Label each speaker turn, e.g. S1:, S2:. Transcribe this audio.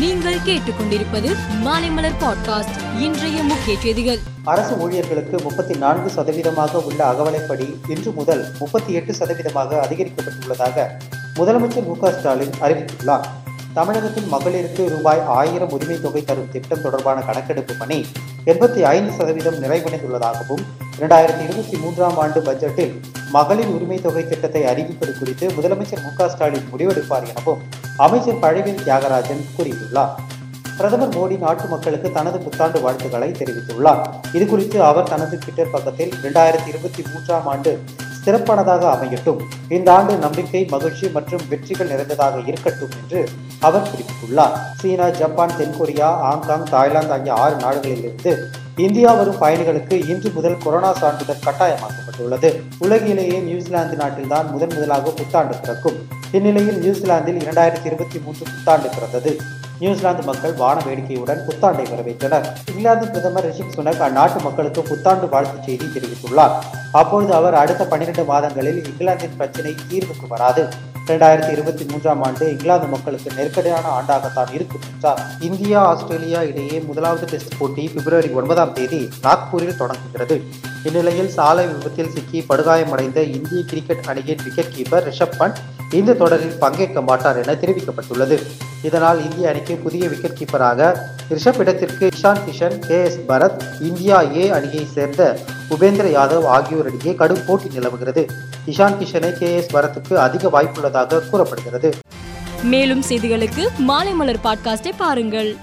S1: நீங்கள் கேட்டுக்கொண்டிருப்பது மாலைமலர் பாட்காஸ்ட் இன்றைய முக்கிய செய்திகள்.
S2: அரசு ஊழியர்களுக்கு முப்பத்தி நான்கு சதவீதமாக உள்ள அகவலைப்படி இன்று முதல் முப்பத்தி எட்டு சதவீதமாக அதிகரிக்கப்பட்டுள்ளதாக முதலமைச்சர் மு ஸ்டாலின் அறிவித்துள்ளார். தமிழகத்தில் மகளிருக்கு ரூபாய் ஆயிரம் உரிமை தொகை தரும் திட்டம் தொடர்பான கணக்கெடுப்பு பணி எண்பத்தி ஐந்து சதவீதம் நிறைவடைந்துள்ளதாகவும் இரண்டாயிரத்தி இருபத்தி மூன்றாம் ஆண்டு பட்ஜெட்டில் மகளிர் உரிமை தொகை திட்டத்தை அறிவிப்பது குறித்து முதலமைச்சர் மு ஸ்டாலின் முடிவெடுப்பார் எனவும் அமைச்சர் பழவேல் தியாகராஜன் கூறியுள்ளார். பிரதமர் மோடி நாட்டு மக்களுக்கு தனது புத்தாண்டு வாழ்த்துக்களை தெரிவித்துள்ளார். இது குறித்து அவர் தனது ட்விட்டர் பக்கத்தில் இரண்டாயிரத்தி இருபத்தி மூன்றாம் ஆண்டு சிறப்பானதாக அமையட்டும். இந்த ஆண்டு நம்பிக்கை மகிழ்ச்சி மற்றும் வெற்றிகள் நிறைந்ததாக இருக்கட்டும் என்று அவர் குறிப்பிட்டுள்ளார். சீனா ஜப்பான் தென்கொரியா ஹாங்காங் தாய்லாந்து ஆகிய ஆறு நாடுகளிலிருந்து இந்தியா வரும் பயணிகளுக்கு இன்று முதல் கொரோனா சான்றிதழ் கட்டாயமாக்கப்பட்டுள்ளது. உலகிலேயே நியூசிலாந்து நாட்டில்தான் முதன் முதலாக புத்தாண்டு பிறக்கும். இந்நிலையில் நியூசிலாந்தில் இரண்டாயிரத்தி இருபத்தி மூன்று புத்தாண்டு பிறந்தது. நியூசிலாந்து மக்கள் வான வேடிக்கையுடன் புத்தாண்டை வரவேற்றனர். இங்கிலாந்து பிரதமர் ரிஷிக் சுனக் அந்நாட்டு மக்களுக்கு புத்தாண்டு வாழ்த்து செய்தி தெரிவித்துள்ளார். அப்பொழுது அவர் அடுத்த பனிரெண்டு மாதங்களில் இங்கிலாந்தின் பிரச்சினை தீர்வுக்கு வராது. இரண்டாயிரத்தி இருபத்தி மூன்றாம் ஆண்டு இங்கிலாந்து மக்களுக்கு நெருக்கடியான ஆண்டாகத்தான் இருக்கும் என்றார். இந்தியா ஆஸ்திரேலியா இடையே முதலாவது டெஸ்ட் போட்டி பிப்ரவரி ஒன்பதாம் தேதி நாக்பூரில் தொடங்குகிறது. இந்நிலையில் சாலை விபத்தில் சிக்கி படுகாயமடைந்த இந்திய கிரிக்கெட் அணியின் விக்கெட் கீப்பர் ரிஷப் பண்ட் இந்த தொடரில் பங்கேற்க மாட்டார் என தெரிவிக்கப்பட்டுள்ளது. இதனால் இந்திய அணிக்கு புதிய விக்கெட் கீப்பராக ரிஷப் இடத்திற்கு Ishan Kishan K S Bharat India A அணியை சேர்ந்த உபேந்திர யாதவ் ஆகியோரிடையே கடும் போட்டி நிலவுகிறது. இஷான் கிஷனை கே எஸ் பரத்துக்கு அதிக வாய்ப்புள்ளதாக கூறப்படுகிறது.
S1: மேலும் செய்திகளுக்கு மாலை மலர் பாட்காஸ்டை பாருங்கள்.